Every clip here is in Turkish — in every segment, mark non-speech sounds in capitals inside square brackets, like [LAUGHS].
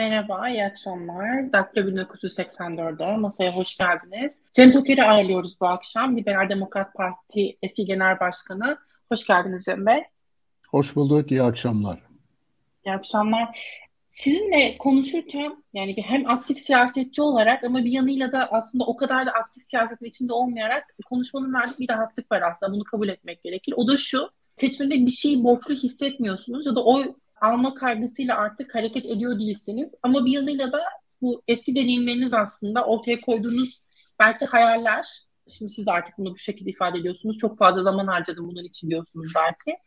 Merhaba, iyi akşamlar. Dakika 1984'de masaya hoş geldiniz. Cem Toker'i ağırlıyoruz bu akşam. Liberal Demokrat Parti eski genel başkanı. Hoş geldiniz Cem Bey. Hoş bulduk, iyi akşamlar. İyi akşamlar. Sizinle konuşurken yani hem aktif siyasetçi olarak ama bir yanıyla da aslında o kadar da aktif siyasetin içinde olmayarak konuşmanın verdiği bir rahatlık var aslında. Bunu kabul etmek gerekir. O da şu, seçmende bir şeyi borçlu hissetmiyorsunuz ya da oy alma kaygısıyla artık hareket ediyor değilsiniz. Ama bir yanıyla da bu eski deneyimleriniz aslında ortaya koyduğunuz belki hayaller, şimdi siz artık bunu bu şekilde ifade ediyorsunuz. Çok fazla zaman harcadım bunun için diyorsunuz belki.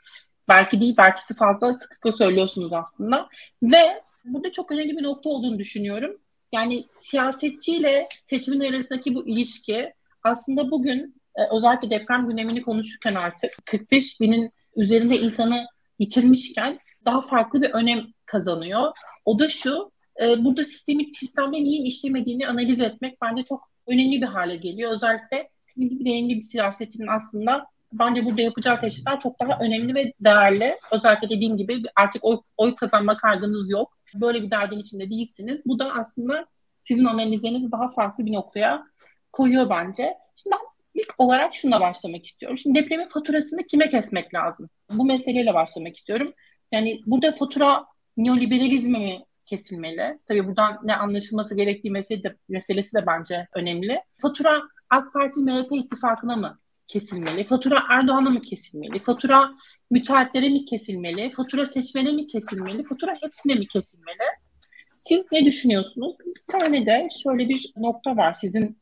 Belki değil, belki fazla sıklıkla söylüyorsunuz aslında. Ve burada çok önemli bir nokta olduğunu düşünüyorum. Yani siyasetçiyle seçimin arasındaki bu ilişki aslında bugün e, özellikle deprem gündemini konuşurken artık 45 binin üzerinde insanı yitirmişken daha farklı bir önem kazanıyor. O da şu, e, burada sistemin sistemde niye işlemediğini analiz etmek bence çok önemli bir hale geliyor. Özellikle sizin gibi deneyimli bir siyasetçinin aslında bence burada yapacağı teşhisler çok daha önemli ve değerli. Özellikle dediğim gibi artık oy, oy kazanma kaygınız yok. Böyle bir derdin içinde değilsiniz. Bu da aslında sizin analizlerinizi daha farklı bir noktaya koyuyor bence. Şimdi ben ilk olarak şuna başlamak istiyorum. Şimdi depremin faturasını kime kesmek lazım? Bu meseleyle başlamak istiyorum. Yani burada fatura neoliberalizme mi kesilmeli? Tabii buradan ne anlaşılması gerektiği mesele de, meselesi de bence önemli. Fatura AK Parti MHP ittifakına mı kesilmeli? Fatura Erdoğan'a mı kesilmeli? Fatura müteahhitlere mi kesilmeli? Fatura seçmene mi kesilmeli? Fatura hepsine mi kesilmeli? Siz ne düşünüyorsunuz? Bir tane de şöyle bir nokta var sizin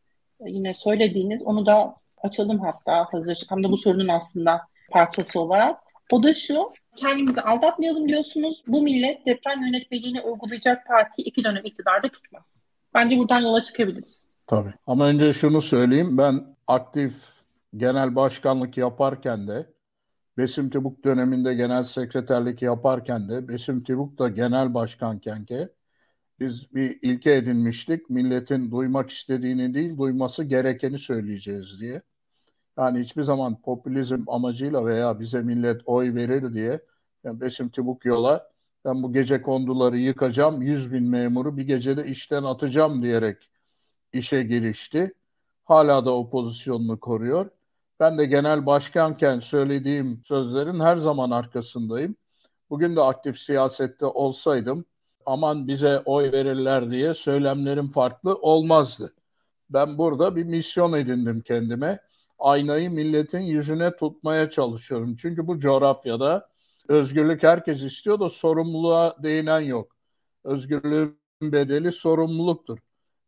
yine söylediğiniz. Onu da açalım hatta hazır. Hem de bu sorunun aslında parçası olarak. O da şu, kendimizi aldatmayalım diyorsunuz. Bu millet deprem yönetmeliğini uygulayacak parti iki dönem iktidarda tutmaz. Bence buradan yola çıkabiliriz. Tabii. Ama önce şunu söyleyeyim. Ben aktif genel başkanlık yaparken de Besim Tibuk döneminde genel sekreterlik yaparken de Besim Tibuk da genel başkanken ki biz bir ilke edinmiştik. Milletin duymak istediğini değil, duyması gerekeni söyleyeceğiz diye. Yani hiçbir zaman popülizm amacıyla veya bize millet oy verir diye yani Besim Tibuk yola ben bu gece konduları yıkacağım, 100 bin memuru bir gecede işten atacağım diyerek işe girişti. Hala da o pozisyonunu koruyor. Ben de genel başkanken söylediğim sözlerin her zaman arkasındayım. Bugün de aktif siyasette olsaydım aman bize oy verirler diye söylemlerim farklı olmazdı. Ben burada bir misyon edindim kendime aynayı milletin yüzüne tutmaya çalışıyorum. Çünkü bu coğrafyada özgürlük herkes istiyor da sorumluluğa değinen yok. Özgürlüğün bedeli sorumluluktur.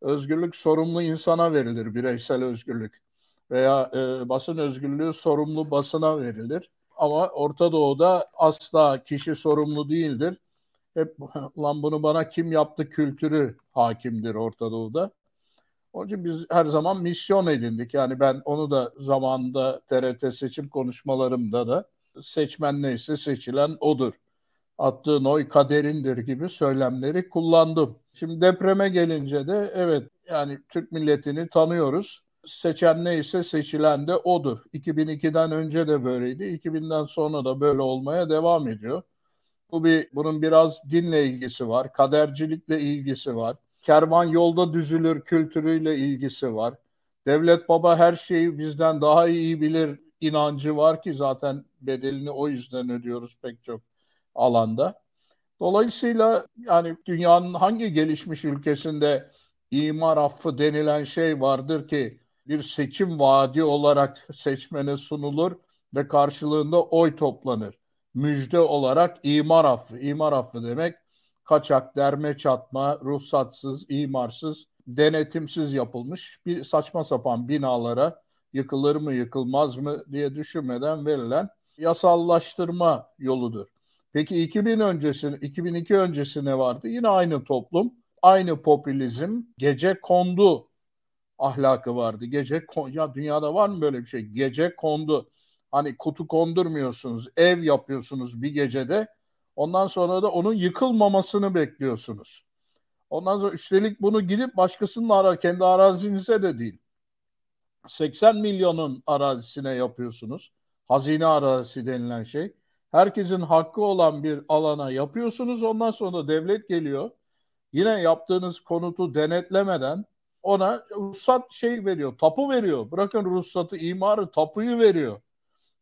Özgürlük sorumlu insana verilir, bireysel özgürlük. Veya e, basın özgürlüğü sorumlu basına verilir. Ama Orta Doğu'da asla kişi sorumlu değildir. Hep [LAUGHS] lan bunu bana kim yaptı kültürü hakimdir Orta Doğu'da. Onun için biz her zaman misyon edindik. Yani ben onu da zamanında TRT seçim konuşmalarımda da seçmen neyse seçilen odur. Attığın oy kaderindir gibi söylemleri kullandım. Şimdi depreme gelince de evet yani Türk milletini tanıyoruz. Seçen neyse seçilen de odur. 2002'den önce de böyleydi. 2000'den sonra da böyle olmaya devam ediyor. Bu bir bunun biraz dinle ilgisi var, kadercilikle ilgisi var kervan yolda düzülür kültürüyle ilgisi var. Devlet baba her şeyi bizden daha iyi bilir inancı var ki zaten bedelini o yüzden ödüyoruz pek çok alanda. Dolayısıyla yani dünyanın hangi gelişmiş ülkesinde imar affı denilen şey vardır ki bir seçim vaadi olarak seçmene sunulur ve karşılığında oy toplanır. Müjde olarak imar affı. İmar affı demek kaçak, derme çatma, ruhsatsız, imarsız, denetimsiz yapılmış bir saçma sapan binalara yıkılır mı yıkılmaz mı diye düşünmeden verilen yasallaştırma yoludur. Peki 2000 öncesi, 2002 öncesi ne vardı? Yine aynı toplum, aynı popülizm, gece kondu ahlakı vardı. Gece ya dünyada var mı böyle bir şey? Gece kondu. Hani kutu kondurmuyorsunuz, ev yapıyorsunuz bir gecede Ondan sonra da onun yıkılmamasını bekliyorsunuz. Ondan sonra üstelik bunu gidip başkasının ara, kendi arazinize de değil. 80 milyonun arazisine yapıyorsunuz. Hazine arazisi denilen şey. Herkesin hakkı olan bir alana yapıyorsunuz. Ondan sonra devlet geliyor. yine yaptığınız konutu denetlemeden ona ruhsat şey veriyor, tapu veriyor. Bırakın ruhsatı, imarı, tapuyu veriyor.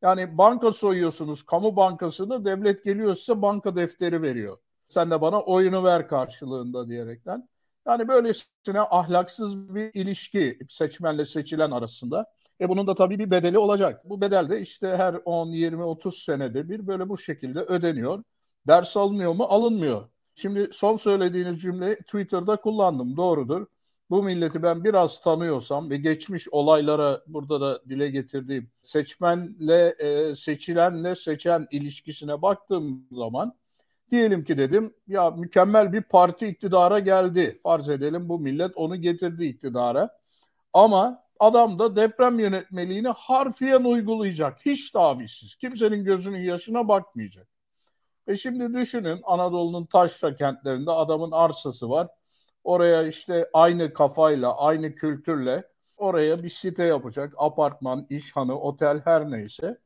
Yani banka soyuyorsunuz, kamu bankasını, devlet geliyor size banka defteri veriyor. Sen de bana oyunu ver karşılığında diyerekten. Yani böylesine ahlaksız bir ilişki seçmenle seçilen arasında. E bunun da tabii bir bedeli olacak. Bu bedel de işte her 10, 20, 30 senede bir böyle bu şekilde ödeniyor. Ders alınıyor mu? Alınmıyor. Şimdi son söylediğiniz cümle Twitter'da kullandım. Doğrudur. Bu milleti ben biraz tanıyorsam ve geçmiş olaylara burada da dile getirdiğim seçmenle e, seçilenle seçen ilişkisine baktığım zaman diyelim ki dedim ya mükemmel bir parti iktidara geldi. Farz edelim bu millet onu getirdi iktidara. Ama adam da deprem yönetmeliğini harfiyen uygulayacak. Hiç tavizsiz. Kimsenin gözünün yaşına bakmayacak. E şimdi düşünün Anadolu'nun taşra kentlerinde adamın arsası var. Oraya işte aynı kafayla, aynı kültürle oraya bir site yapacak. Apartman, işhanı, otel her neyse.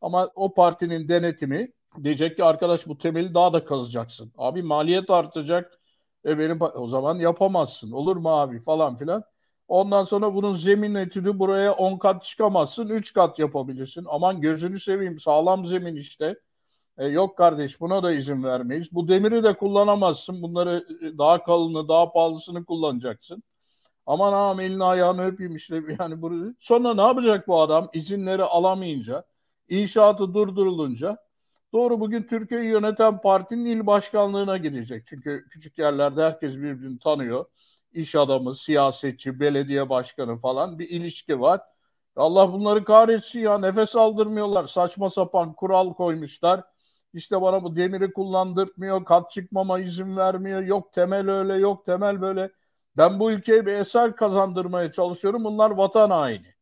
Ama o partinin denetimi diyecek ki arkadaş bu temeli daha da kazacaksın. Abi maliyet artacak. E benim o zaman yapamazsın. Olur mu abi falan filan. Ondan sonra bunun zemin etüdü buraya 10 kat çıkamazsın. 3 kat yapabilirsin. Aman gözünü seveyim sağlam zemin işte. E, yok kardeş buna da izin vermeyiz. Bu demiri de kullanamazsın. Bunları e, daha kalını, daha pahalısını kullanacaksın. Aman ağam elini ayağını öpeyim işte [LAUGHS] yani bunu. Sonra ne yapacak bu adam? İzinleri alamayınca, inşaatı durdurulunca doğru bugün Türkiye'yi yöneten partinin il başkanlığına gidecek. Çünkü küçük yerlerde herkes birbirini tanıyor. İş adamı, siyasetçi, belediye başkanı falan bir ilişki var. Allah bunları kahretsin ya nefes aldırmıyorlar. Saçma sapan kural koymuşlar işte bana bu demiri kullandırtmıyor, kat çıkmama izin vermiyor. Yok temel öyle, yok temel böyle. Ben bu ülkeye bir eser kazandırmaya çalışıyorum. Bunlar vatan haini.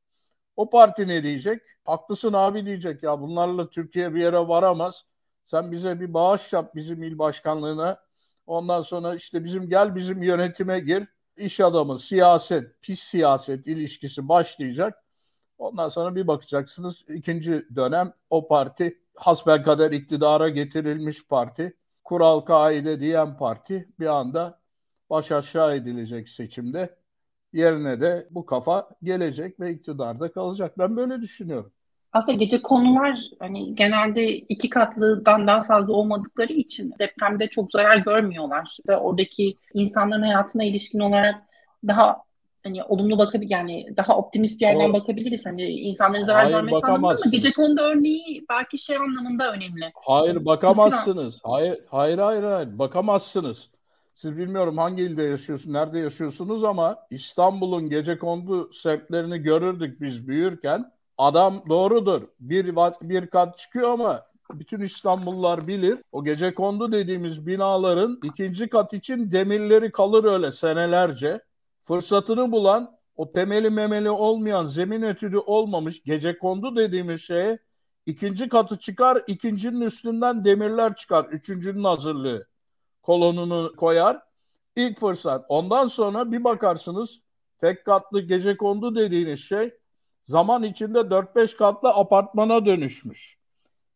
O parti ne diyecek? Haklısın abi diyecek ya bunlarla Türkiye bir yere varamaz. Sen bize bir bağış yap bizim il başkanlığına. Ondan sonra işte bizim gel bizim yönetime gir. İş adamı, siyaset, pis siyaset ilişkisi başlayacak. Ondan sonra bir bakacaksınız ikinci dönem o parti hasbelkader iktidara getirilmiş parti, kural kaide diyen parti bir anda baş aşağı edilecek seçimde. Yerine de bu kafa gelecek ve iktidarda kalacak. Ben böyle düşünüyorum. Aslında gece konular hani genelde iki katlıdan daha fazla olmadıkları için depremde çok zarar görmüyorlar ve oradaki insanların hayatına ilişkin olarak daha hani olumlu bakabilir yani daha optimist bir yerden o, bakabiliriz. Hani insanların zarar görmesi anlamında ama gece konuda örneği belki şey anlamında önemli. Hayır bakamazsınız. Hayır hayır hayır hayır bakamazsınız. Siz bilmiyorum hangi ilde yaşıyorsunuz, nerede yaşıyorsunuz ama İstanbul'un gece kondu semtlerini görürdük biz büyürken. Adam doğrudur. Bir, bir kat çıkıyor ama bütün İstanbullular bilir. O gece kondu dediğimiz binaların ikinci kat için demirleri kalır öyle senelerce fırsatını bulan o temeli memeli olmayan zemin etüdü olmamış gece kondu dediğimiz şeye ikinci katı çıkar ikincinin üstünden demirler çıkar üçüncünün hazırlığı kolonunu koyar ilk fırsat ondan sonra bir bakarsınız tek katlı gece kondu dediğiniz şey zaman içinde 4-5 katlı apartmana dönüşmüş.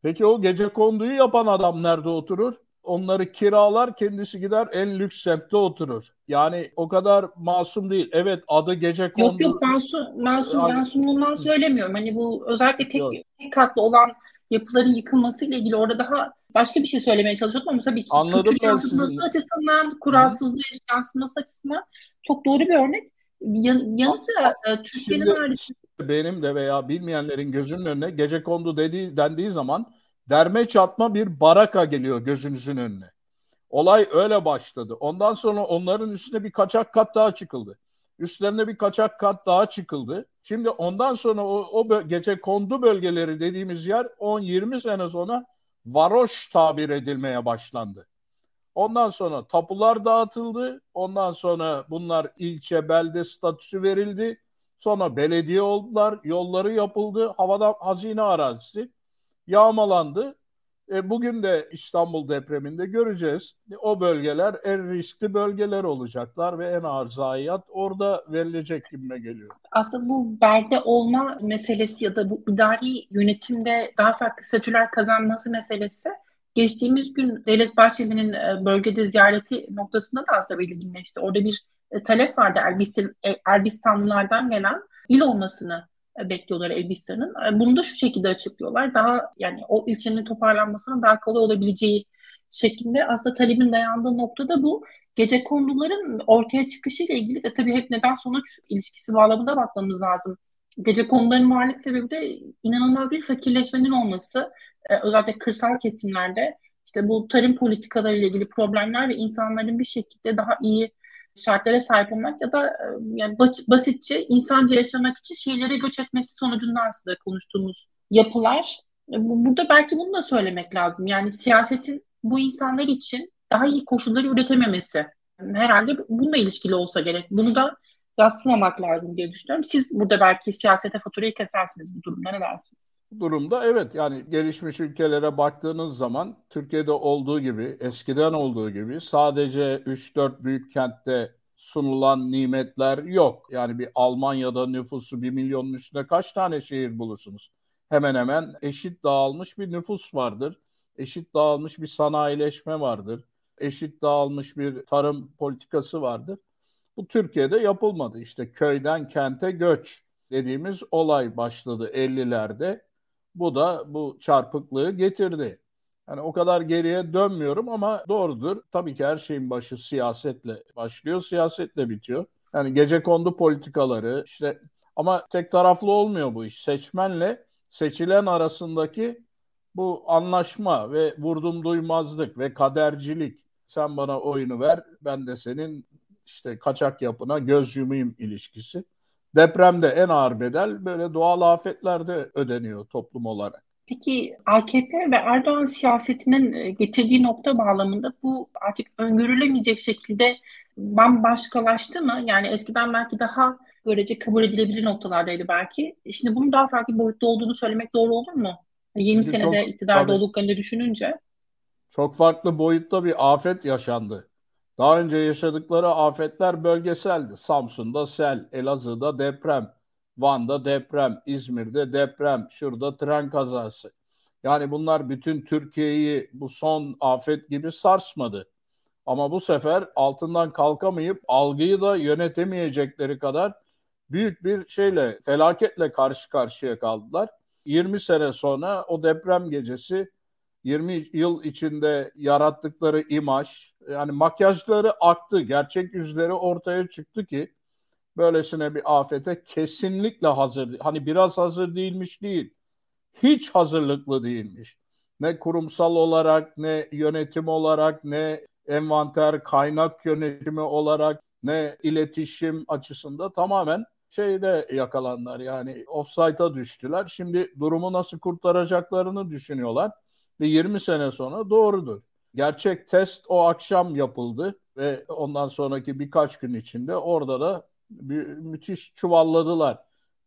Peki o gece konduyu yapan adam nerede oturur? Onları kiralar kendisi gider en lüks semtte oturur. Yani o kadar masum değil. Evet adı gece kondu. Yok yok masum, masum, yani, masumluğundan söylemiyorum. Hani bu özellikle tek, tek katlı olan yapıların yıkılmasıyla ilgili orada daha başka bir şey söylemeye çalışıyordum ama tabii ki Anladım kültür yansıtması sizin. açısından, kuralsızlığı yansıtması açısından çok doğru bir örnek. Yan, yanı sıra e, Türkiye'nin harici... Benim de veya bilmeyenlerin gözünün önüne gece kondu dediği, dendiği zaman derme çatma bir baraka geliyor gözünüzün önüne. Olay öyle başladı. Ondan sonra onların üstüne bir kaçak kat daha çıkıldı. Üstlerine bir kaçak kat daha çıkıldı. Şimdi ondan sonra o, o gece kondu bölgeleri dediğimiz yer 10-20 sene sonra varoş tabir edilmeye başlandı. Ondan sonra tapular dağıtıldı. Ondan sonra bunlar ilçe, belde statüsü verildi. Sonra belediye oldular, yolları yapıldı, havada hazine arazisi yağmalandı. E, bugün de İstanbul depreminde göreceğiz. O bölgeler en riskli bölgeler olacaklar ve en ağır zayiat orada verilecek gibime geliyor. Aslında bu belde olma meselesi ya da bu idari yönetimde daha farklı statüler kazanması meselesi geçtiğimiz gün Devlet Bahçeli'nin e, bölgede ziyareti noktasında da aslında belirginleşti. Orada bir e, talep vardı Elbistan, e, Elbistanlılardan gelen il olmasını bekliyorlar Elbistan'ın. Bunu da şu şekilde açıklıyorlar. Daha yani o ilçenin toparlanmasının daha kolay olabileceği şeklinde aslında talebin dayandığı noktada bu. Gece konduların ortaya çıkışıyla ilgili de tabii hep neden sonuç ilişkisi bağlamında bakmamız lazım. Gece konuların varlık sebebi de inanılmaz bir fakirleşmenin olması. Özellikle kırsal kesimlerde işte bu tarım politikaları ile ilgili problemler ve insanların bir şekilde daha iyi şartlara sahip olmak ya da e, yani basitçe insanca yaşamak için şehirlere göç etmesi sonucunda aslında konuştuğumuz yapılar. E, burada belki bunu da söylemek lazım. Yani siyasetin bu insanlar için daha iyi koşulları üretememesi herhalde bununla ilişkili olsa gerek. Bunu da yaslamamak lazım diye düşünüyorum. Siz burada belki siyasete faturayı kesersiniz bu durumda ne dersiniz? Durumda evet yani gelişmiş ülkelere baktığınız zaman Türkiye'de olduğu gibi eskiden olduğu gibi sadece 3-4 büyük kentte sunulan nimetler yok. Yani bir Almanya'da nüfusu 1 milyonun üstünde kaç tane şehir bulursunuz? Hemen hemen eşit dağılmış bir nüfus vardır. Eşit dağılmış bir sanayileşme vardır. Eşit dağılmış bir tarım politikası vardır. Bu Türkiye'de yapılmadı. İşte köyden kente göç dediğimiz olay başladı 50'lerde. Bu da bu çarpıklığı getirdi. Yani o kadar geriye dönmüyorum ama doğrudur. Tabii ki her şeyin başı siyasetle başlıyor, siyasetle bitiyor. Yani gece kondu politikaları işte ama tek taraflı olmuyor bu iş. Seçmenle seçilen arasındaki bu anlaşma ve vurdum duymazlık ve kadercilik. Sen bana oyunu ver, ben de senin işte kaçak yapına göz yumayım ilişkisi. Depremde en ağır bedel böyle doğal afetlerde ödeniyor toplum olarak. Peki AKP ve Erdoğan siyasetinin e, getirdiği nokta bağlamında bu artık öngörülemeyecek şekilde bambaşkalaştı mı? Yani eskiden belki daha görece kabul edilebilir noktalardaydı belki. Şimdi bunun daha farklı boyutta olduğunu söylemek doğru olur mu? 20 Çünkü senede çok, iktidarda tabii, olduklarını düşününce. Çok farklı boyutta bir afet yaşandı. Daha önce yaşadıkları afetler bölgeseldi. Samsun'da sel, Elazığ'da deprem, Van'da deprem, İzmir'de deprem, şurada tren kazası. Yani bunlar bütün Türkiye'yi bu son afet gibi sarsmadı. Ama bu sefer altından kalkamayıp algıyı da yönetemeyecekleri kadar büyük bir şeyle, felaketle karşı karşıya kaldılar. 20 sene sonra o deprem gecesi 20 yıl içinde yarattıkları imaj, yani makyajları aktı, gerçek yüzleri ortaya çıktı ki böylesine bir afete kesinlikle hazır. Hani biraz hazır değilmiş değil. Hiç hazırlıklı değilmiş. Ne kurumsal olarak, ne yönetim olarak, ne envanter kaynak yönetimi olarak, ne iletişim açısında tamamen şeyde yakalanlar yani offside'a düştüler. Şimdi durumu nasıl kurtaracaklarını düşünüyorlar ve 20 sene sonra doğrudur. Gerçek test o akşam yapıldı ve ondan sonraki birkaç gün içinde orada da bir, müthiş çuvalladılar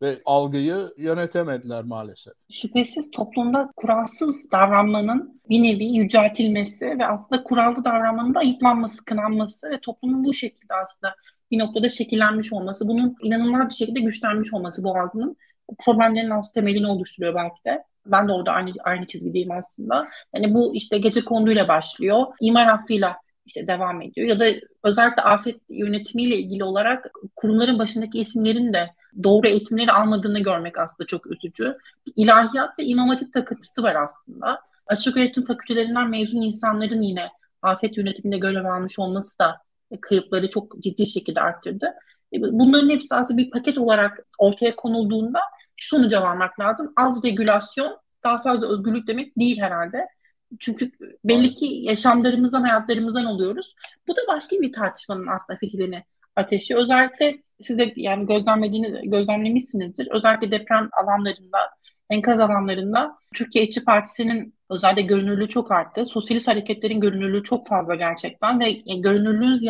ve algıyı yönetemediler maalesef. Şüphesiz toplumda kuralsız davranmanın bir nevi yüceltilmesi ve aslında kurallı davranmanın da ayıplanması, kınanması ve toplumun bu şekilde aslında bir noktada şekillenmiş olması, bunun inanılmaz bir şekilde güçlenmiş olması bu algının problemlerin aslında temelini oluşturuyor belki de. Ben de orada aynı aynı çizgideyim aslında. Yani bu işte gece konduyla başlıyor. İmar affıyla işte devam ediyor. Ya da özellikle afet yönetimiyle ilgili olarak kurumların başındaki isimlerin de doğru eğitimleri almadığını görmek aslında çok üzücü. İlahiyat ve imam hatip takıntısı var aslında. Açık öğretim fakültelerinden mezun insanların yine afet yönetiminde görev almış olması da kayıpları çok ciddi şekilde arttırdı. E, bunların hepsi aslında bir paket olarak ortaya konulduğunda sonuca varmak lazım. Az regülasyon daha fazla özgürlük demek değil herhalde. Çünkü belli ki yaşamlarımızdan, hayatlarımızdan oluyoruz. Bu da başka bir tartışmanın aslında fitilini ateşi. Özellikle size yani gözlemlediğiniz, gözlemlemişsinizdir. Özellikle deprem alanlarında, enkaz alanlarında Türkiye İşçi Partisi'nin özellikle görünürlüğü çok arttı. Sosyalist hareketlerin görünürlüğü çok fazla gerçekten ve görünürlüğün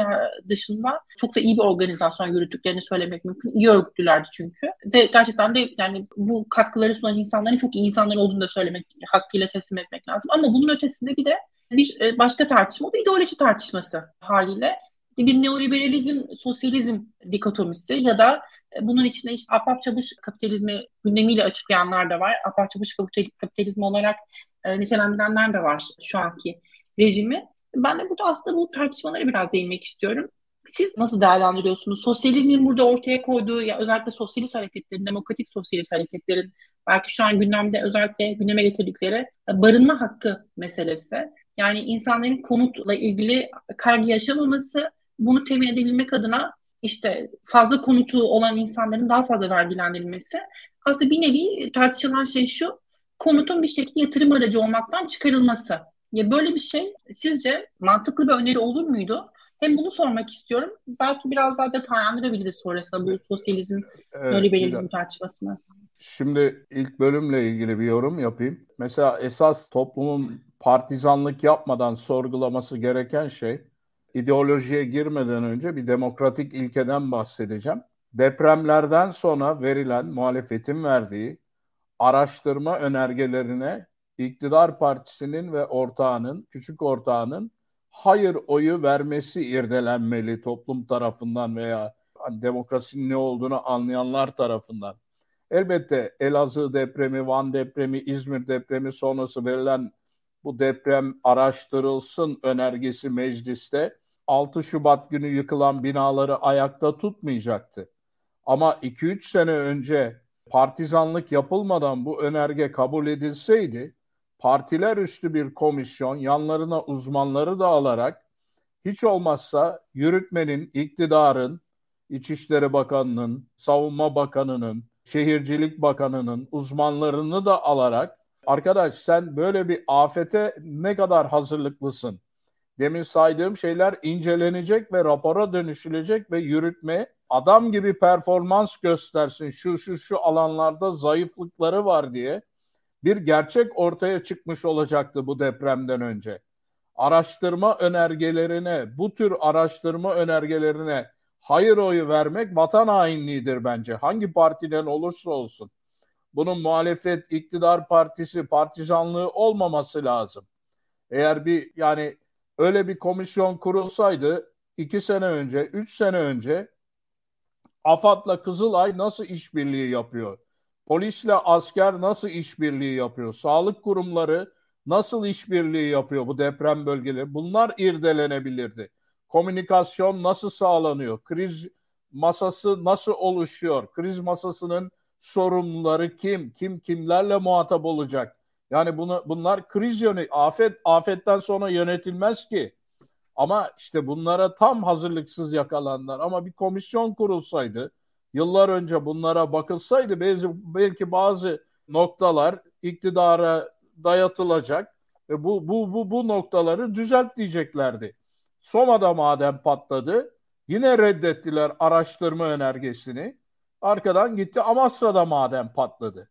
dışında çok da iyi bir organizasyon yürüttüklerini söylemek mümkün. İyi örgütlülerdi çünkü. Ve gerçekten de yani bu katkıları sunan insanların çok iyi insanlar olduğunu da söylemek, hakkıyla teslim etmek lazım. Ama bunun ötesinde bir de bir e, başka tartışma, da ideoloji tartışması haliyle bir neoliberalizm, sosyalizm dikotomisi ya da Bunun içinde işte ahbap çavuş kapitalizmi gündemiyle açıklayanlar da var. Ahbap çavuş kapitalizmi olarak e, nitelendirenler de var şu anki rejimi. Ben de burada aslında bu tartışmalara biraz değinmek istiyorum. Siz nasıl değerlendiriyorsunuz? Sosyalizmin burada ortaya koyduğu, ya özellikle sosyalist hareketlerin, demokratik sosyalist hareketlerin belki şu an gündemde özellikle gündeme getirdikleri barınma hakkı meselesi. Yani insanların konutla ilgili kaygı yaşamaması, bunu temin edebilmek adına işte fazla konutu olan insanların daha fazla vergilendirilmesi. Aslında bir nevi tartışılan şey şu, konutun bir şekilde yatırım aracı olmaktan çıkarılması. Ya böyle bir şey sizce mantıklı bir öneri olur muydu? Hem bunu sormak istiyorum. Belki biraz daha detaylandırabiliriz sonrasında bu sosyalizm evet, böyle belirli tartışmasını. Şimdi ilk bölümle ilgili bir yorum yapayım. Mesela esas toplumun partizanlık yapmadan sorgulaması gereken şey ideolojiye girmeden önce bir demokratik ilkeden bahsedeceğim. Depremlerden sonra verilen muhalefetin verdiği araştırma önergelerine iktidar partisinin ve ortağının, küçük ortağının hayır oyu vermesi irdelenmeli toplum tarafından veya hani demokrasinin ne olduğunu anlayanlar tarafından. Elbette Elazığ depremi, Van depremi, İzmir depremi sonrası verilen bu deprem araştırılsın önergesi mecliste 6 Şubat günü yıkılan binaları ayakta tutmayacaktı. Ama 2-3 sene önce partizanlık yapılmadan bu önerge kabul edilseydi partiler üstü bir komisyon yanlarına uzmanları da alarak hiç olmazsa yürütmenin, iktidarın, İçişleri Bakanı'nın, Savunma Bakanı'nın, Şehircilik Bakanı'nın uzmanlarını da alarak arkadaş sen böyle bir afete ne kadar hazırlıklısın? Demin saydığım şeyler incelenecek ve rapora dönüşülecek ve yürütme adam gibi performans göstersin şu şu şu alanlarda zayıflıkları var diye bir gerçek ortaya çıkmış olacaktı bu depremden önce. Araştırma önergelerine, bu tür araştırma önergelerine hayır oyu vermek vatan hainliğidir bence. Hangi partiden olursa olsun. Bunun muhalefet, iktidar partisi, partizanlığı olmaması lazım. Eğer bir yani öyle bir komisyon kurulsaydı iki sene önce, üç sene önce AFAD'la Kızılay nasıl işbirliği yapıyor? Polisle asker nasıl işbirliği yapıyor? Sağlık kurumları nasıl işbirliği yapıyor bu deprem bölgeleri? Bunlar irdelenebilirdi. Komünikasyon nasıl sağlanıyor? Kriz masası nasıl oluşuyor? Kriz masasının sorumluları kim? Kim kimlerle muhatap olacak? Yani bunu bunlar kriz yönet afet afetten sonra yönetilmez ki. Ama işte bunlara tam hazırlıksız yakalanlar. Ama bir komisyon kurulsaydı, yıllar önce bunlara bakılsaydı belki, belki bazı noktalar iktidara dayatılacak ve bu bu bu bu noktaları düzelt diyeceklerdi. Soma'da madem patladı, yine reddettiler araştırma önergesini. Arkadan gitti Amasra'da madem patladı.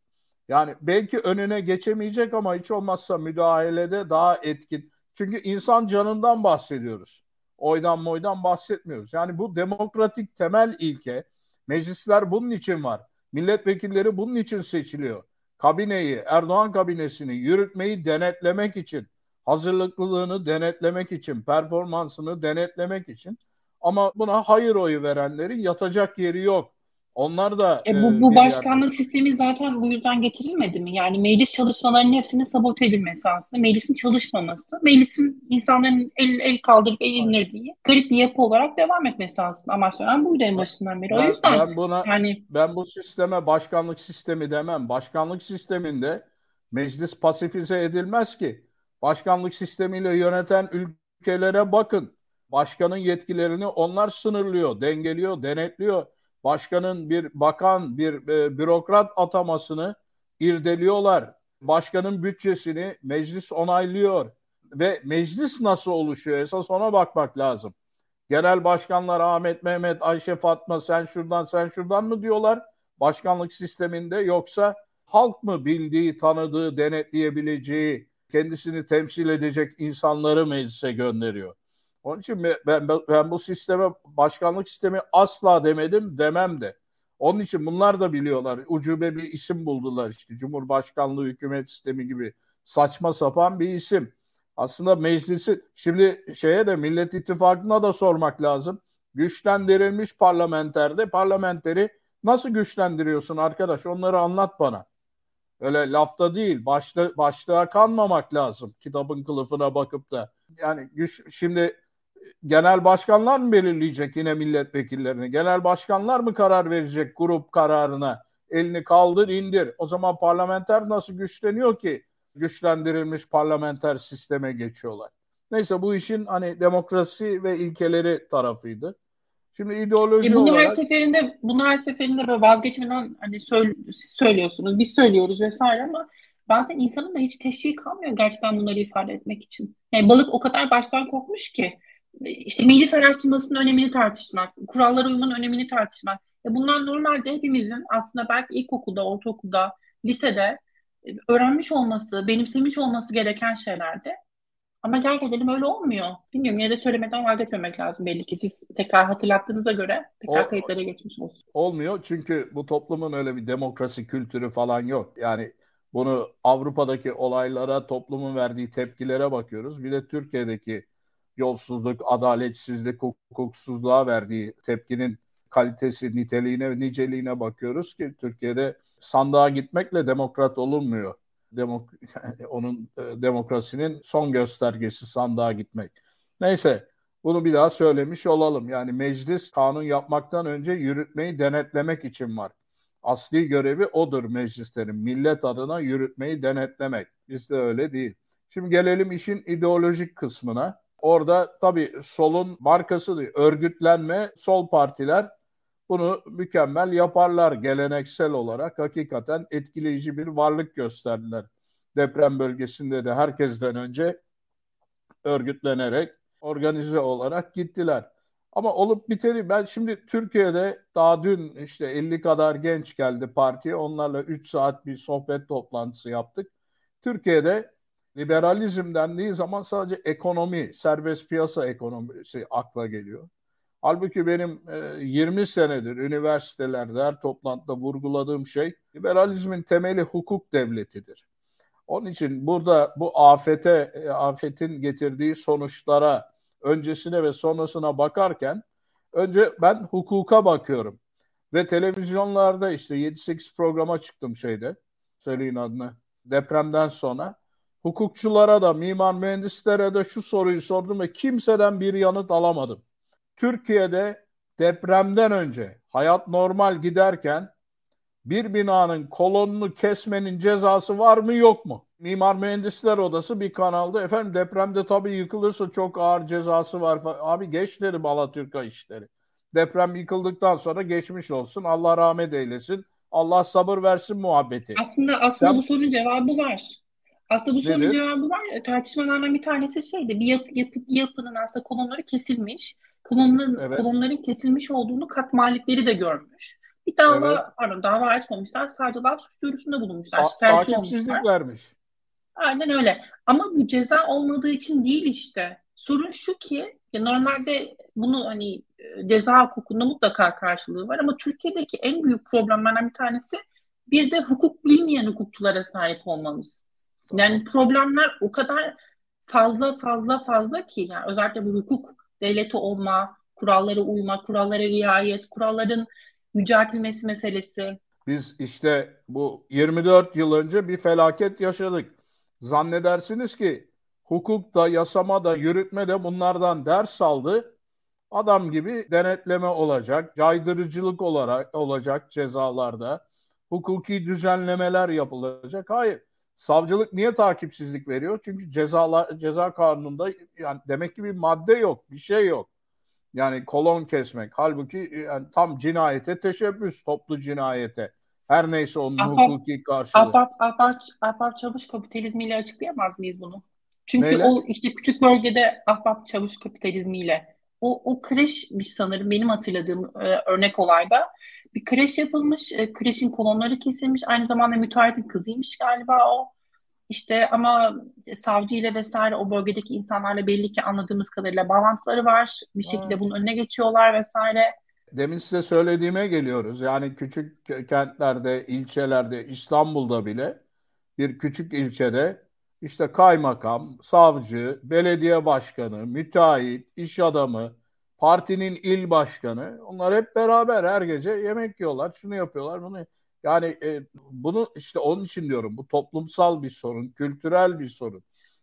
Yani belki önüne geçemeyecek ama hiç olmazsa müdahalede daha etkin. Çünkü insan canından bahsediyoruz. Oydan moydan bahsetmiyoruz. Yani bu demokratik temel ilke. Meclisler bunun için var. Milletvekilleri bunun için seçiliyor. Kabineyi, Erdoğan kabinesini yürütmeyi denetlemek için, hazırlıklılığını denetlemek için, performansını denetlemek için. Ama buna hayır oyu verenlerin yatacak yeri yok. Onlar da e, bu, bu başkanlık yerde... sistemi zaten bu yüzden getirilmedi mi? Yani meclis çalışmalarının hepsinin sabote edilmesi aslında. Meclisin çalışmaması, meclisin insanların el, el kaldırıp el indirdiği garip bir yapı olarak devam etmesi aslında. Amaçlanan buydu en başından beri. Ben, o yüzden ben buna yani ben bu sisteme başkanlık sistemi demem. Başkanlık sisteminde meclis pasifize edilmez ki. Başkanlık sistemiyle yöneten ülkelere bakın. Başkanın yetkilerini onlar sınırlıyor, dengeliyor, denetliyor başkanın bir bakan, bir e, bürokrat atamasını irdeliyorlar. Başkanın bütçesini meclis onaylıyor ve meclis nasıl oluşuyor? Esas ona bakmak lazım. Genel başkanlar Ahmet, Mehmet, Ayşe, Fatma sen şuradan sen şuradan mı diyorlar başkanlık sisteminde yoksa halk mı bildiği, tanıdığı, denetleyebileceği, kendisini temsil edecek insanları meclise gönderiyor? Onun için ben, ben bu sisteme başkanlık sistemi asla demedim demem de. Onun için bunlar da biliyorlar. Ucube bir isim buldular işte. Cumhurbaşkanlığı hükümet sistemi gibi saçma sapan bir isim. Aslında meclisi şimdi şeye de Millet İttifakı'na da sormak lazım. Güçlendirilmiş parlamenterde parlamenteri Nasıl güçlendiriyorsun arkadaş? Onları anlat bana. Öyle lafta değil, başta, başlığa kanmamak lazım kitabın kılıfına bakıp da. Yani güç, şimdi genel başkanlar mı belirleyecek yine milletvekillerini? Genel başkanlar mı karar verecek grup kararına? Elini kaldır indir. O zaman parlamenter nasıl güçleniyor ki? Güçlendirilmiş parlamenter sisteme geçiyorlar. Neyse bu işin hani demokrasi ve ilkeleri tarafıydı. Şimdi ideoloji e bunu olarak... her seferinde bunu her seferinde böyle vazgeçmeden hani söyle, siz söylüyorsunuz, biz söylüyoruz vesaire ama bazen insanın da hiç teşvik kalmıyor gerçekten bunları ifade etmek için. Yani balık o kadar baştan kokmuş ki işte meclis araştırmasının önemini tartışmak, kurallara uymanın önemini tartışmak. E bunlar normalde hepimizin aslında belki ilkokulda, ortaokulda, lisede e, öğrenmiş olması, benimsemiş olması gereken şeylerdi. Ama gel gelelim öyle olmuyor. Bilmiyorum yine de söylemeden vazgeçmemek lazım belli ki. Siz tekrar hatırlattığınıza göre tekrar o, kayıtlara geçmiş olsun. Olmuyor çünkü bu toplumun öyle bir demokrasi kültürü falan yok. Yani bunu Avrupa'daki olaylara, toplumun verdiği tepkilere bakıyoruz. Bir de Türkiye'deki yolsuzluk, adaletsizlik, hukuksuzluğa verdiği tepkinin kalitesi, niteliğine ve niceliğine bakıyoruz ki Türkiye'de sandığa gitmekle demokrat olunmuyor. Demok [LAUGHS] onun e, demokrasinin son göstergesi sandığa gitmek. Neyse bunu bir daha söylemiş olalım. Yani meclis kanun yapmaktan önce yürütmeyi denetlemek için var. Asli görevi odur meclislerin. Millet adına yürütmeyi denetlemek. Bizde öyle değil. Şimdi gelelim işin ideolojik kısmına. Orada tabii solun markası örgütlenme, sol partiler bunu mükemmel yaparlar geleneksel olarak. Hakikaten etkileyici bir varlık gösterdiler. Deprem bölgesinde de herkesten önce örgütlenerek, organize olarak gittiler. Ama olup biteri ben şimdi Türkiye'de daha dün işte 50 kadar genç geldi partiye. Onlarla 3 saat bir sohbet toplantısı yaptık. Türkiye'de liberalizm dendiği zaman sadece ekonomi, serbest piyasa ekonomisi akla geliyor. Halbuki benim e, 20 senedir üniversitelerde her toplantıda vurguladığım şey liberalizmin temeli hukuk devletidir. Onun için burada bu afete, e, afetin getirdiği sonuçlara, öncesine ve sonrasına bakarken önce ben hukuka bakıyorum. Ve televizyonlarda işte 7-8 programa çıktım şeyde, söyleyin adını, depremden sonra. Hukukçulara da, mimar mühendislere de şu soruyu sordum ve kimseden bir yanıt alamadım. Türkiye'de depremden önce hayat normal giderken bir binanın kolonunu kesmenin cezası var mı yok mu? Mimar Mühendisler Odası bir kanalda efendim depremde tabii yıkılırsa çok ağır cezası var. Abi geç derim Alatürk'a işleri. Deprem yıkıldıktan sonra geçmiş olsun. Allah rahmet eylesin. Allah sabır versin muhabbeti. Aslında aslında Sen... bu sorunun cevabı var. Aslında bu sorunun cevabı var. Tartışmalardan bir tanesi şeydi. Bir yapı, yapı, yapının aslında kolonları kesilmiş kolonların, evet. kolonların kesilmiş olduğunu kat malikleri de görmüş. Bir dava, evet. pardon dava açmamışlar. Sadece laf suç duyurusunda bulunmuşlar. Şikayetçi olmuşlar. vermiş. Aynen öyle. Ama bu ceza olmadığı için değil işte. Sorun şu ki ya normalde bunu hani e, ceza hukukunda mutlaka karşılığı var ama Türkiye'deki en büyük problemlerden bir tanesi bir de hukuk bilmeyen hukukçulara sahip olmamız. Yani problemler o kadar fazla fazla fazla ki yani özellikle bu hukuk devleti olma, kurallara uyma, kurallara riayet, kuralların yüceltilmesi meselesi. Biz işte bu 24 yıl önce bir felaket yaşadık. Zannedersiniz ki hukuk da, yasama da, yürütme de bunlardan ders aldı. Adam gibi denetleme olacak, caydırıcılık olarak olacak cezalarda, hukuki düzenlemeler yapılacak. Hayır. Savcılık niye takipsizlik veriyor? Çünkü cezalar ceza kanununda yani demek ki bir madde yok, bir şey yok. Yani kolon kesmek. Halbuki yani tam cinayete teşebbüs, toplu cinayete. Her neyse onun ahbap, hukuki karşılığı. Ahbap, ahbap, ahbap çavuş kapitalizmiyle açıklayamaz mıyız bunu? Çünkü Neyle? o işte küçük bölgede ahbap çavuş kapitalizmiyle o, o kreş bir sanırım benim hatırladığım e, örnek olayda bir kreş yapılmış. E, kreşin kolonları kesilmiş. Aynı zamanda müteahhitin kızıymış galiba o. İşte ama savcı ile vesaire o bölgedeki insanlarla belli ki anladığımız kadarıyla bağlantıları var. Bir şekilde evet. bunun önüne geçiyorlar vesaire. Demin size söylediğime geliyoruz. Yani küçük kentlerde, ilçelerde, İstanbul'da bile bir küçük ilçede işte kaymakam, savcı, belediye başkanı, müteahhit, iş adamı, partinin il başkanı. Onlar hep beraber her gece yemek yiyorlar, şunu yapıyorlar, bunu yani e, bunu işte onun için diyorum bu toplumsal bir sorun, kültürel bir sorun.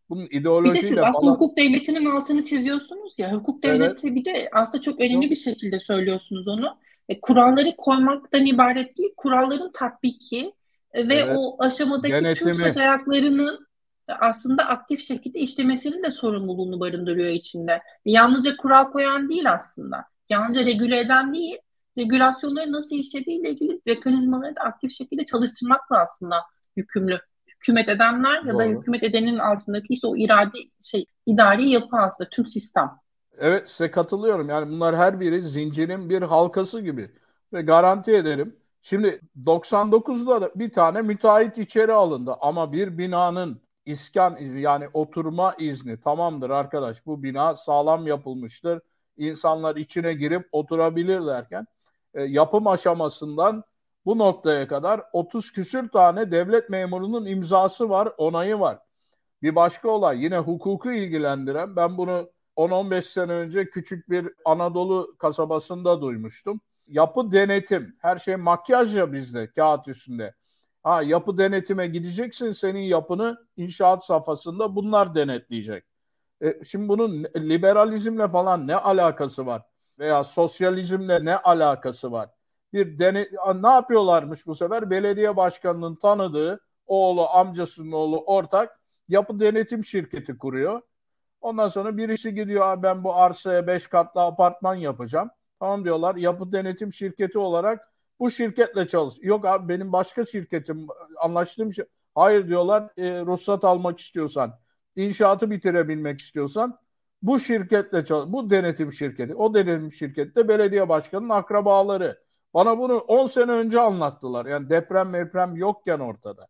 Bunun ideolojiyle bir de siz aslında hukuk devletinin altını çiziyorsunuz ya. Hukuk devleti evet. bir de aslında çok önemli bir şekilde söylüyorsunuz onu. E, kuralları koymaktan ibaret değil, kuralların tatbiki ve evet. o aşamadaki Genetimi. tüm saç ayaklarının aslında aktif şekilde işlemesinin de sorumluluğunu barındırıyor içinde. Yalnızca kural koyan değil aslında. Yalnızca regüle eden değil, regülasyonları nasıl işlediğiyle ilgili mekanizmaları da aktif şekilde çalıştırmakla aslında yükümlü. Hükümet edenler ya da hükümet edenin altındaki işte o iradi şey idari yapı aslında tüm sistem. Evet size katılıyorum. Yani bunlar her biri zincirin bir halkası gibi. Ve garanti ederim. Şimdi 99'da da bir tane müteahhit içeri alındı ama bir binanın iskan izni yani oturma izni tamamdır arkadaş bu bina sağlam yapılmıştır. İnsanlar içine girip oturabilirlerken e, yapım aşamasından bu noktaya kadar 30 küsür tane devlet memurunun imzası var, onayı var. Bir başka olay yine hukuku ilgilendiren ben bunu 10-15 sene önce küçük bir Anadolu kasabasında duymuştum. Yapı denetim. Her şey makyaj ya bizde kağıt üstünde. Ha yapı denetime gideceksin senin yapını inşaat safhasında bunlar denetleyecek. E, şimdi bunun liberalizmle falan ne alakası var? Veya sosyalizmle ne alakası var? Bir dene ne yapıyorlarmış bu sefer? Belediye başkanının tanıdığı oğlu, amcasının oğlu ortak yapı denetim şirketi kuruyor. Ondan sonra birisi gidiyor ben bu arsaya 5 katlı apartman yapacağım. Tamam diyorlar yapı denetim şirketi olarak bu şirketle çalış. Yok abi benim başka şirketim anlaştığım şey. Hayır diyorlar e, ruhsat almak istiyorsan, inşaatı bitirebilmek istiyorsan bu şirketle çalış. Bu denetim şirketi. O denetim şirkette belediye başkanının akrabaları. Bana bunu 10 sene önce anlattılar. Yani deprem deprem yokken ortada.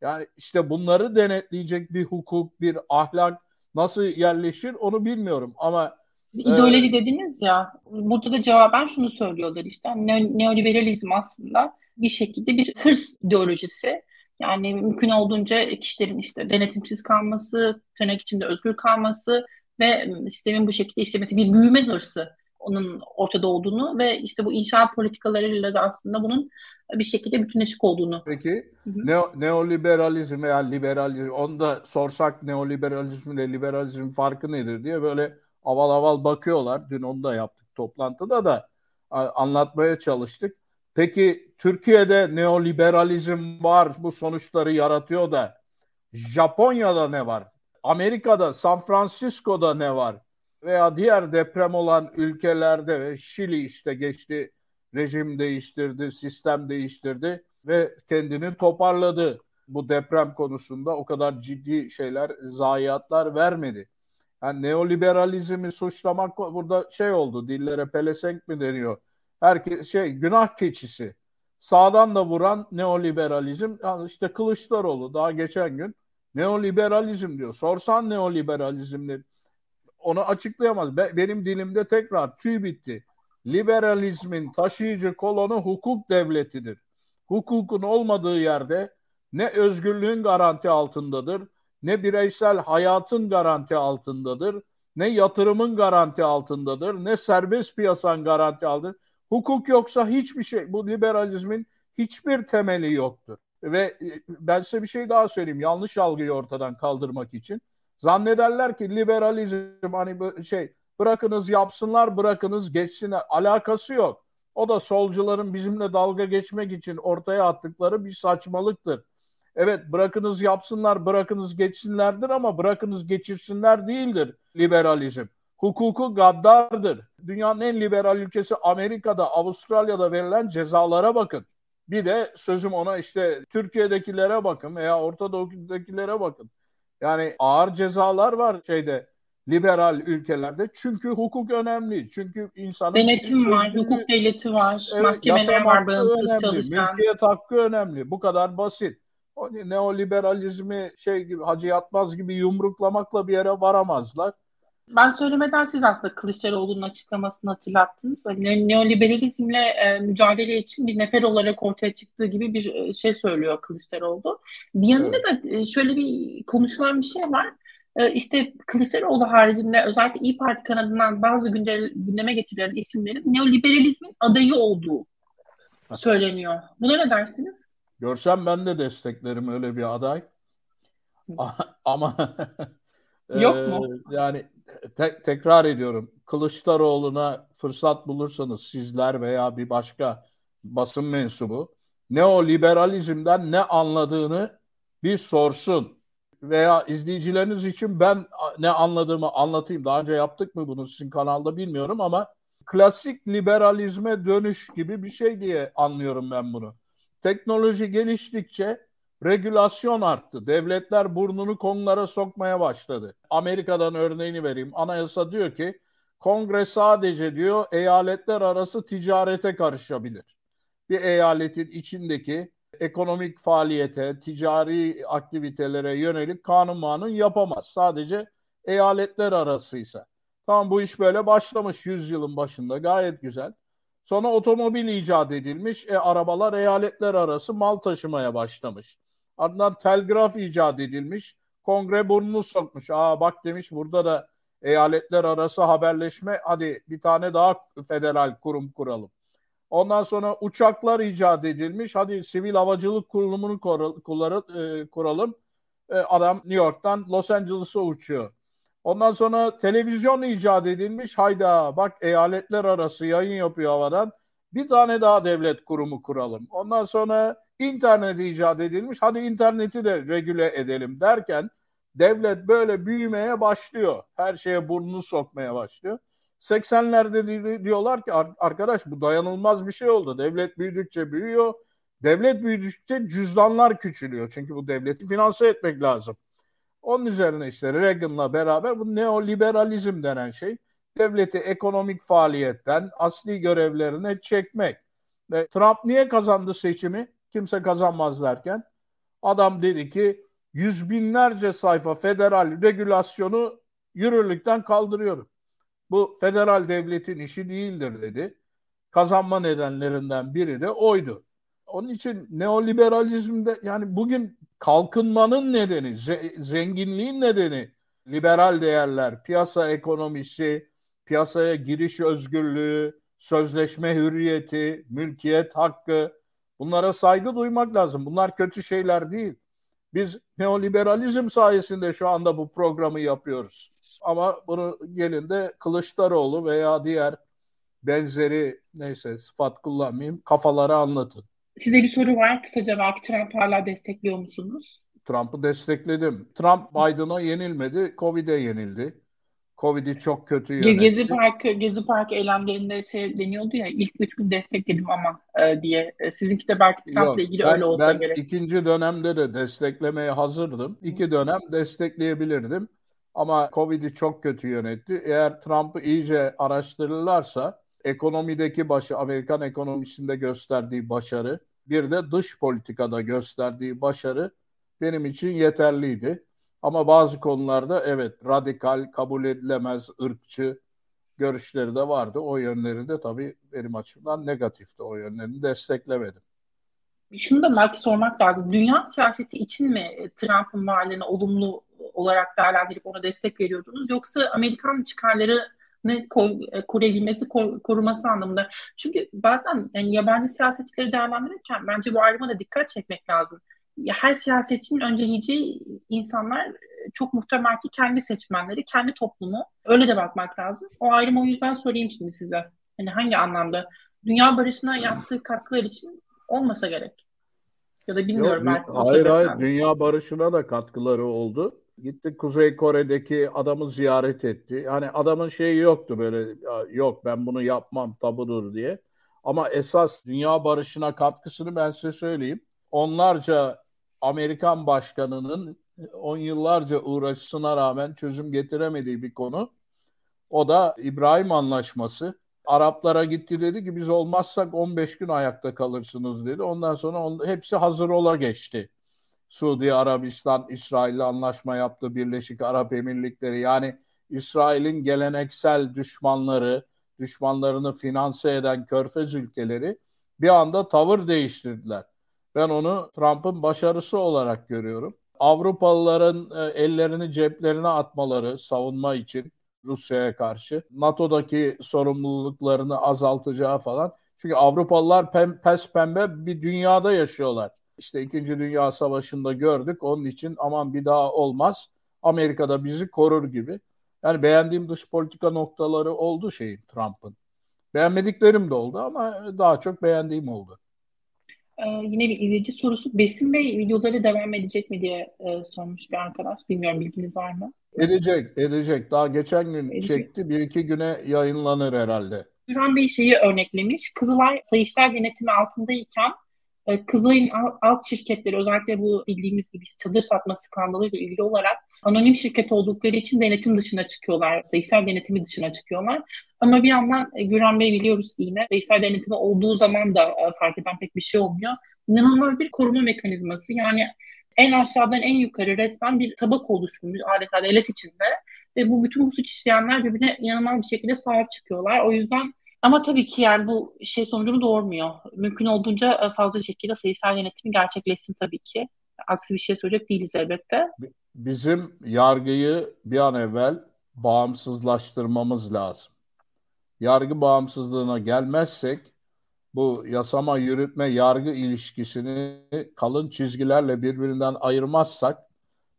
Yani işte bunları denetleyecek bir hukuk, bir ahlak nasıl yerleşir onu bilmiyorum ama siz ideoloji evet. dediniz ya, burada da cevaben şunu söylüyorlar işte. Ne, neoliberalizm aslında bir şekilde bir hırs ideolojisi. Yani mümkün olduğunca kişilerin işte denetimsiz kalması, tırnak içinde özgür kalması ve sistemin bu şekilde işlemesi bir büyüme hırsı onun ortada olduğunu ve işte bu inşaat politikalarıyla da aslında bunun bir şekilde bütünleşik olduğunu. Peki ne, neoliberalizm veya liberalizm onu da sorsak neoliberalizm ile liberalizm farkı nedir diye böyle aval aval bakıyorlar. Dün onu da yaptık toplantıda da anlatmaya çalıştık. Peki Türkiye'de neoliberalizm var bu sonuçları yaratıyor da Japonya'da ne var? Amerika'da San Francisco'da ne var? Veya diğer deprem olan ülkelerde ve Şili işte geçti rejim değiştirdi, sistem değiştirdi ve kendini toparladı. Bu deprem konusunda o kadar ciddi şeyler, zayiatlar vermedi. Yani neoliberalizmi suçlamak burada şey oldu. Dillere pelesenk mi deniyor? Herkes şey günah keçisi. Sağdan da vuran neoliberalizm. Yani işte Kılıçdaroğlu daha geçen gün neoliberalizm diyor. Sorsan neoliberalizm onu açıklayamaz. Be, benim dilimde tekrar tüy bitti. Liberalizmin taşıyıcı kolonu hukuk devletidir. Hukukun olmadığı yerde ne özgürlüğün garanti altındadır ne bireysel hayatın garanti altındadır, ne yatırımın garanti altındadır, ne serbest piyasanın garanti altındadır. Hukuk yoksa hiçbir şey, bu liberalizmin hiçbir temeli yoktur. Ve e, ben size bir şey daha söyleyeyim, yanlış algıyı ortadan kaldırmak için. Zannederler ki liberalizm hani şey bırakınız yapsınlar, bırakınız geçsinler. Alakası yok. O da solcuların bizimle dalga geçmek için ortaya attıkları bir saçmalıktır. Evet bırakınız yapsınlar, bırakınız geçsinlerdir ama bırakınız geçirsinler değildir liberalizm. Hukuku gaddardır. Dünyanın en liberal ülkesi Amerika'da, Avustralya'da verilen cezalara bakın. Bir de sözüm ona işte Türkiye'dekilere bakın veya Orta Doğu'dakilere bakın. Yani ağır cezalar var şeyde liberal ülkelerde. Çünkü hukuk önemli. Çünkü insanın... Denetim var, hukuk devleti var, evet, mahkemeler var bağımsız önemli, çalışan. Mülkiyet hakkı önemli. Bu kadar basit o neoliberalizmi şey gibi Hacı Yatmaz gibi yumruklamakla bir yere varamazlar. Ben söylemeden siz aslında Kılıçdaroğlu'nun açıklamasını hatırlattınız. Hani neoliberalizmle e, mücadele için bir nefer olarak ortaya çıktığı gibi bir e, şey söylüyor Kılıçdaroğlu. Bir yanıyla evet. da e, şöyle bir konuşulan bir şey var. e, işte Kılıçdaroğlu haricinde özellikle İyi Parti kanadından bazı gündeme getirilen isimlerin neoliberalizmin adayı olduğu söyleniyor. Buna ne dersiniz? Görsem ben de desteklerim öyle bir aday. Ama [LAUGHS] Yok mu? E, yani te- tekrar ediyorum. Kılıçdaroğlu'na fırsat bulursanız sizler veya bir başka basın mensubu neoliberalizmden ne anladığını bir sorsun veya izleyicileriniz için ben ne anladığımı anlatayım. Daha önce yaptık mı bunu sizin kanalda bilmiyorum ama klasik liberalizme dönüş gibi bir şey diye anlıyorum ben bunu. Teknoloji geliştikçe regülasyon arttı. Devletler burnunu konulara sokmaya başladı. Amerika'dan örneğini vereyim. Anayasa diyor ki kongre sadece diyor eyaletler arası ticarete karışabilir. Bir eyaletin içindeki ekonomik faaliyete, ticari aktivitelere yönelik kanun manun yapamaz. Sadece eyaletler arasıysa. Tamam bu iş böyle başlamış yüzyılın başında gayet güzel. Sonra otomobil icat edilmiş. E, arabalar eyaletler arası mal taşımaya başlamış. Ardından telgraf icat edilmiş. Kongre burnunu sokmuş. Aa bak demiş burada da eyaletler arası haberleşme hadi bir tane daha federal kurum kuralım. Ondan sonra uçaklar icat edilmiş. Hadi sivil havacılık kurulumunu e, kuralım. E, adam New York'tan Los Angeles'a uçuyor. Ondan sonra televizyon icat edilmiş. Hayda bak eyaletler arası yayın yapıyor havadan. Bir tane daha devlet kurumu kuralım. Ondan sonra internet icat edilmiş. Hadi interneti de regüle edelim derken devlet böyle büyümeye başlıyor. Her şeye burnunu sokmaya başlıyor. 80'lerde diyorlar ki arkadaş bu dayanılmaz bir şey oldu. Devlet büyüdükçe büyüyor. Devlet büyüdükçe cüzdanlar küçülüyor. Çünkü bu devleti finanse etmek lazım. Onun üzerine işte Reagan'la beraber bu neoliberalizm denen şey devleti ekonomik faaliyetten asli görevlerine çekmek. Ve Trump niye kazandı seçimi? Kimse kazanmaz derken adam dedi ki yüz binlerce sayfa federal regülasyonu yürürlükten kaldırıyorum. Bu federal devletin işi değildir dedi. Kazanma nedenlerinden biri de oydu. Onun için neoliberalizmde yani bugün kalkınmanın nedeni, zenginliğin nedeni liberal değerler, piyasa ekonomisi, piyasaya giriş özgürlüğü, sözleşme hürriyeti, mülkiyet hakkı bunlara saygı duymak lazım. Bunlar kötü şeyler değil. Biz neoliberalizm sayesinde şu anda bu programı yapıyoruz. Ama bunu gelin de Kılıçdaroğlu veya diğer benzeri neyse sıfat kullanmayayım kafalara anlatın. Size bir soru var. Kısaca belki Trump hala destekliyor musunuz? Trump'ı destekledim. Trump Biden'a yenilmedi, Covid'e yenildi. Covid'i çok kötü yönetti. Gezi Parkı, Gezi Parkı eylemlerinde şey deniyordu ya ilk üç gün destekledim ama e, diye. E, sizinki de belki Trump'la ilgili ben, öyle olsa ben gerek. Ben ikinci dönemde de desteklemeye hazırdım. İki dönem destekleyebilirdim. Ama Covid'i çok kötü yönetti. Eğer Trump'ı iyice araştırırlarsa ekonomideki başı, Amerikan ekonomisinde gösterdiği başarı, bir de dış politikada gösterdiği başarı benim için yeterliydi. Ama bazı konularda evet radikal, kabul edilemez, ırkçı görüşleri de vardı. O yönleri de tabii benim açımdan negatifti. O yönlerini desteklemedim. Şunu da belki sormak lazım. Dünya siyaseti için mi Trump'ın varlığını olumlu olarak değerlendirip ona destek veriyordunuz? Yoksa Amerikan çıkarları ne koruyabilmesi, koruması anlamında. Çünkü bazen yani yabancı siyasetçileri değerlendirirken bence bu ayrıma da dikkat çekmek lazım. Her siyasetçinin önceleyeceği insanlar çok muhtemel ki kendi seçmenleri, kendi toplumu. Öyle de bakmak lazım. O ayrımı o yüzden sorayım şimdi size. Hani hangi anlamda? Dünya barışına yaptığı katkılar için olmasa gerek. Ya da bilmiyorum Yok, belki. Hayır hayır. Dünya barışına da katkıları oldu. Gitti Kuzey Kore'deki adamı ziyaret etti. Yani adamın şeyi yoktu böyle yok ben bunu yapmam tabudur diye. Ama esas dünya barışına katkısını ben size söyleyeyim. Onlarca Amerikan başkanının on yıllarca uğraşısına rağmen çözüm getiremediği bir konu. O da İbrahim Anlaşması. Araplara gitti dedi ki biz olmazsak 15 gün ayakta kalırsınız dedi. Ondan sonra on, hepsi hazır ola geçti. Suudi Arabistan İsrail'le anlaşma yaptı Birleşik Arap Emirlikleri. Yani İsrail'in geleneksel düşmanları, düşmanlarını finanse eden körfez ülkeleri bir anda tavır değiştirdiler. Ben onu Trump'ın başarısı olarak görüyorum. Avrupalıların e, ellerini ceplerine atmaları savunma için Rusya'ya karşı NATO'daki sorumluluklarını azaltacağı falan. Çünkü Avrupalılar pem, pes pembe bir dünyada yaşıyorlar. İşte İkinci Dünya Savaşı'nda gördük. Onun için aman bir daha olmaz. Amerika'da bizi korur gibi. Yani beğendiğim dış politika noktaları oldu şeyin Trump'ın. Beğenmediklerim de oldu ama daha çok beğendiğim oldu. Ee, yine bir izleyici sorusu. Besim Bey videoları devam edecek mi diye e, sormuş bir arkadaş. Bilmiyorum bilginiz var mı? Edecek, edecek. Daha geçen gün edecek. çekti. Bir iki güne yayınlanır herhalde. Gürhan Bey şeyi örneklemiş. Kızılay Sayıştay denetimi altındayken Kızılay'ın alt şirketleri özellikle bu bildiğimiz gibi çadır satma skandalıyla ilgili olarak anonim şirket oldukları için denetim dışına çıkıyorlar. Sayısal denetimi dışına çıkıyorlar. Ama bir yandan e, Güran Bey biliyoruz ki yine sayısal denetimi olduğu zaman da e, fark eden pek bir şey olmuyor. İnanılmaz bir koruma mekanizması. Yani en aşağıdan en yukarı resmen bir tabak oluşturmuş adeta devlet içinde. Ve bu bütün bu suç işleyenler birbirine inanılmaz bir şekilde sahip çıkıyorlar. O yüzden ama tabii ki yani bu şey sonucunu doğurmuyor. Mümkün olduğunca e, fazla şekilde sayısal yönetimi gerçekleşsin tabii ki. Aksi bir şey söyleyecek değiliz elbette. Bizim yargıyı bir an evvel bağımsızlaştırmamız lazım. Yargı bağımsızlığına gelmezsek bu yasama, yürütme, yargı ilişkisini kalın çizgilerle birbirinden ayırmazsak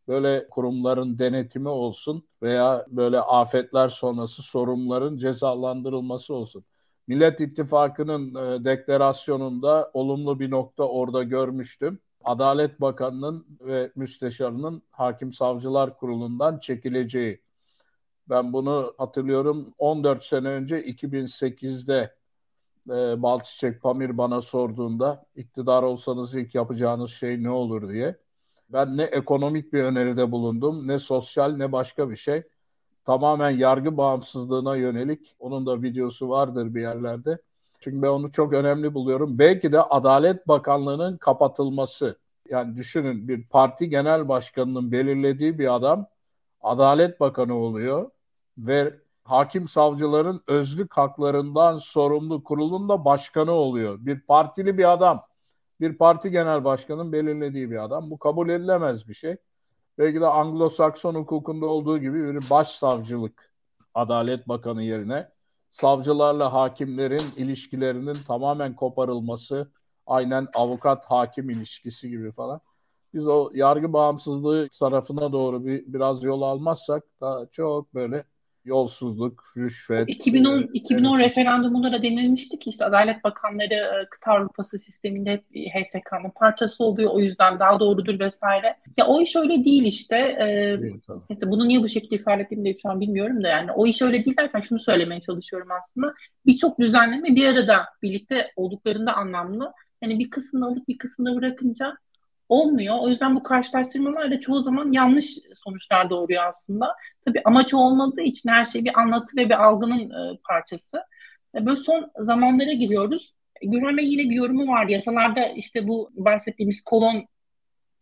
böyle kurumların denetimi olsun veya böyle afetler sonrası sorumluların cezalandırılması olsun. Millet İttifakı'nın e, deklarasyonunda olumlu bir nokta orada görmüştüm. Adalet Bakanı'nın ve müsteşarının Hakim Savcılar Kurulu'ndan çekileceği. Ben bunu hatırlıyorum 14 sene önce 2008'de e, Balçiçek Pamir bana sorduğunda iktidar olsanız ilk yapacağınız şey ne olur diye. Ben ne ekonomik bir öneride bulundum ne sosyal ne başka bir şey tamamen yargı bağımsızlığına yönelik. Onun da videosu vardır bir yerlerde. Çünkü ben onu çok önemli buluyorum. Belki de Adalet Bakanlığı'nın kapatılması. Yani düşünün bir parti genel başkanının belirlediği bir adam Adalet Bakanı oluyor ve hakim savcıların özlük haklarından sorumlu kurulun da başkanı oluyor. Bir partili bir adam. Bir parti genel başkanının belirlediği bir adam. Bu kabul edilemez bir şey belki de Anglo-Sakson hukukunda olduğu gibi bir başsavcılık Adalet Bakanı yerine savcılarla hakimlerin ilişkilerinin tamamen koparılması, aynen avukat hakim ilişkisi gibi falan. Biz o yargı bağımsızlığı tarafına doğru bir biraz yol almazsak daha çok böyle yolsuzluk, rüşvet. 2010 e, 2010 referandumunda da denilmişti ki işte Adalet Bakanları e, kıta Avrupası sisteminde hep HSK'nın parçası oluyor o yüzden daha doğrudur vesaire. Ya o iş öyle değil işte. Ee, işte bunu niye bu şekilde ifade ettiğimi de şu an bilmiyorum da yani o iş öyle değil derken şunu söylemeye çalışıyorum aslında. Birçok düzenleme bir arada birlikte olduklarında anlamlı. Yani bir kısmını alıp bir kısmını bırakınca olmuyor. O yüzden bu karşılaştırmalar da çoğu zaman yanlış sonuçlar doğuruyor aslında. Tabii amaç olmadığı için her şey bir anlatı ve bir algının e, parçası. E, böyle son zamanlara giriyoruz. Gürhan Bey yine bir yorumu var. Yasalarda işte bu bahsettiğimiz kolon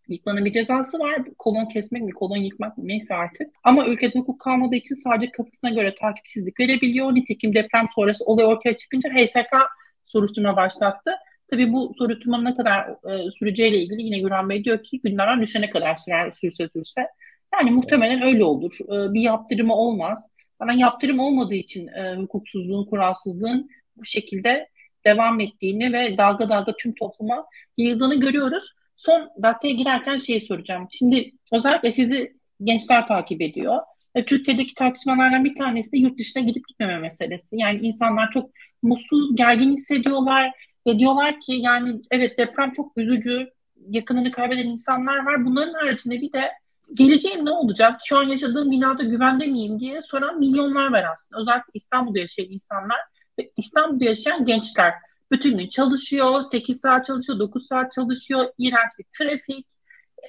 yıkmanın bir cezası var. Kolon kesmek mi, kolon yıkmak mı neyse artık. Ama ülkede hukuk kalmadığı için sadece kapısına göre takipsizlik verebiliyor. Nitekim deprem sonrası olay ortaya çıkınca HSK soruşturma başlattı. Tabii bu soruşturmanın ne kadar e, süreceğiyle ilgili yine Güran Bey diyor ki günlerden düşene kadar sürer, sürse sürse. Yani muhtemelen öyle olur. E, bir yaptırımı olmaz. Ama yaptırım olmadığı için e, hukuksuzluğun, kuralsızlığın bu şekilde devam ettiğini ve dalga dalga tüm topluma yayıldığını görüyoruz. Son dakikaya girerken şeyi soracağım. Şimdi özellikle sizi gençler takip ediyor. E, Türkiye'deki tartışmalardan bir tanesi de yurt dışına gidip gitmeme meselesi. Yani insanlar çok mutsuz, gergin hissediyorlar ve diyorlar ki yani evet deprem çok üzücü, yakınını kaybeden insanlar var. Bunların haricinde bir de geleceğim ne olacak? Şu an yaşadığım binada güvende miyim diye soran milyonlar var aslında. Özellikle İstanbul'da yaşayan insanlar ve İstanbul'da yaşayan gençler. Bütün gün çalışıyor, 8 saat çalışıyor, 9 saat çalışıyor, iğrenç bir trafik,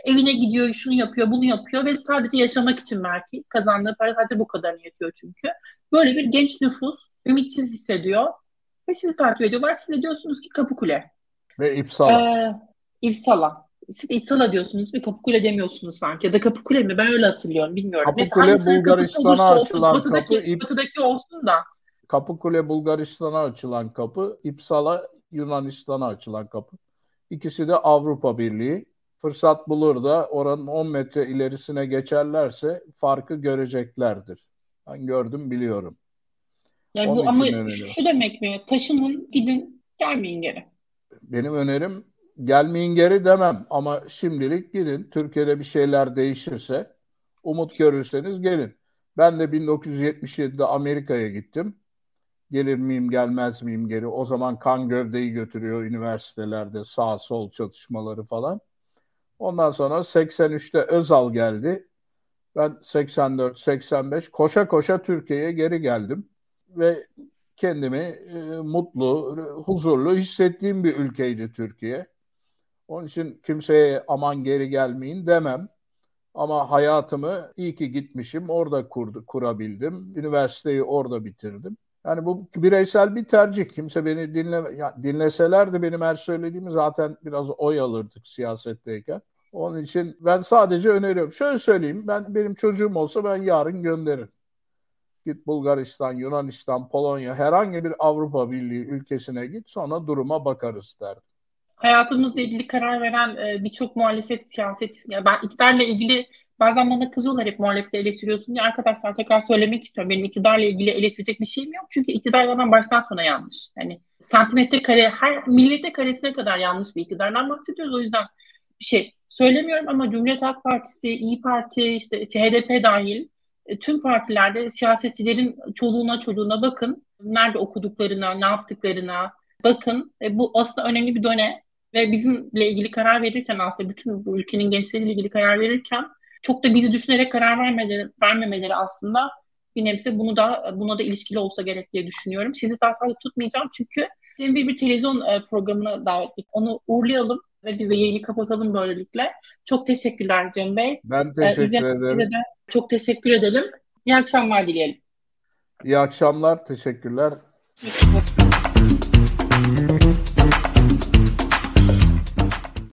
evine gidiyor, şunu yapıyor, bunu yapıyor ve sadece yaşamak için belki kazandığı para sadece bu kadar yetiyor çünkü. Böyle bir genç nüfus ümitsiz hissediyor ve sizi takip ediyorlar. Siz de diyorsunuz ki Kapıkule. Ve İpsala. Ee, İpsala. Siz İpsala diyorsunuz ve Kapıkule demiyorsunuz sanki. Ya da Kapıkule mi? Ben öyle hatırlıyorum. Bilmiyorum. Kapıkule Bulgaristan'a açılan olsun, batıdaki, kapı. İp... Batıdaki olsun da. Kapıkule Bulgaristan'a açılan kapı. İpsala Yunanistan'a açılan kapı. İkisi de Avrupa Birliği. fırsat bulur da oranın 10 metre ilerisine geçerlerse farkı göreceklerdir. Ben gördüm biliyorum. Yani Onun bu ama öneriyorum. şu demek mi? Taşının gidin gelmeyin geri. Benim önerim gelmeyin geri demem ama şimdilik gidin. Türkiye'de bir şeyler değişirse umut görürseniz gelin. Ben de 1977'de Amerika'ya gittim. Gelir miyim gelmez miyim geri. O zaman kan gövdeyi götürüyor üniversitelerde sağ sol çatışmaları falan. Ondan sonra 83'te Özal geldi. Ben 84-85 koşa koşa Türkiye'ye geri geldim. Ve kendimi e, mutlu, huzurlu hissettiğim bir ülkeydi Türkiye. Onun için kimseye aman geri gelmeyin demem. Ama hayatımı iyi ki gitmişim, orada kurdu, kurabildim. Üniversiteyi orada bitirdim. Yani bu bireysel bir tercih. Kimse beni dinle, ya dinleselerdi benim her söylediğimi zaten biraz oy alırdık siyasetteyken. Onun için ben sadece öneriyorum. Şöyle söyleyeyim, ben benim çocuğum olsa ben yarın gönderirim. Git Bulgaristan, Yunanistan, Polonya, herhangi bir Avrupa Birliği ülkesine git sonra duruma bakarız derdim hayatımızla ilgili karar veren e, birçok muhalefet siyasetçisi. Yani ben iktidarla ilgili bazen bana kızıyorlar hep muhalefeti eleştiriyorsun diye. Arkadaşlar tekrar söylemek istiyorum. Benim iktidarla ilgili eleştirecek bir şeyim yok. Çünkü iktidar baştan sona yanlış. Yani santimetre kare, her millete karesine kadar yanlış bir iktidardan bahsediyoruz. O yüzden bir şey söylemiyorum ama Cumhuriyet Halk Partisi, İyi Parti, işte HDP dahil tüm partilerde siyasetçilerin çoluğuna çocuğuna bakın. Nerede okuduklarına, ne yaptıklarına bakın. E, bu aslında önemli bir dönem. Ve bizimle ilgili karar verirken aslında bütün bu ülkenin gençleriyle ilgili karar verirken çok da bizi düşünerek karar vermeleri, vermemeleri aslında bir nebze bunu da buna da ilişkili olsa gerek diye düşünüyorum. Sizi daha fazla tutmayacağım çünkü bir, bir televizyon e, programına davetlik. Onu uğurlayalım ve biz de yayını kapatalım böylelikle. Çok teşekkürler Cem Bey. Ben ee, teşekkür ee, ederim. De çok teşekkür edelim. İyi akşamlar dileyelim. İyi akşamlar, teşekkürler. Teşekkür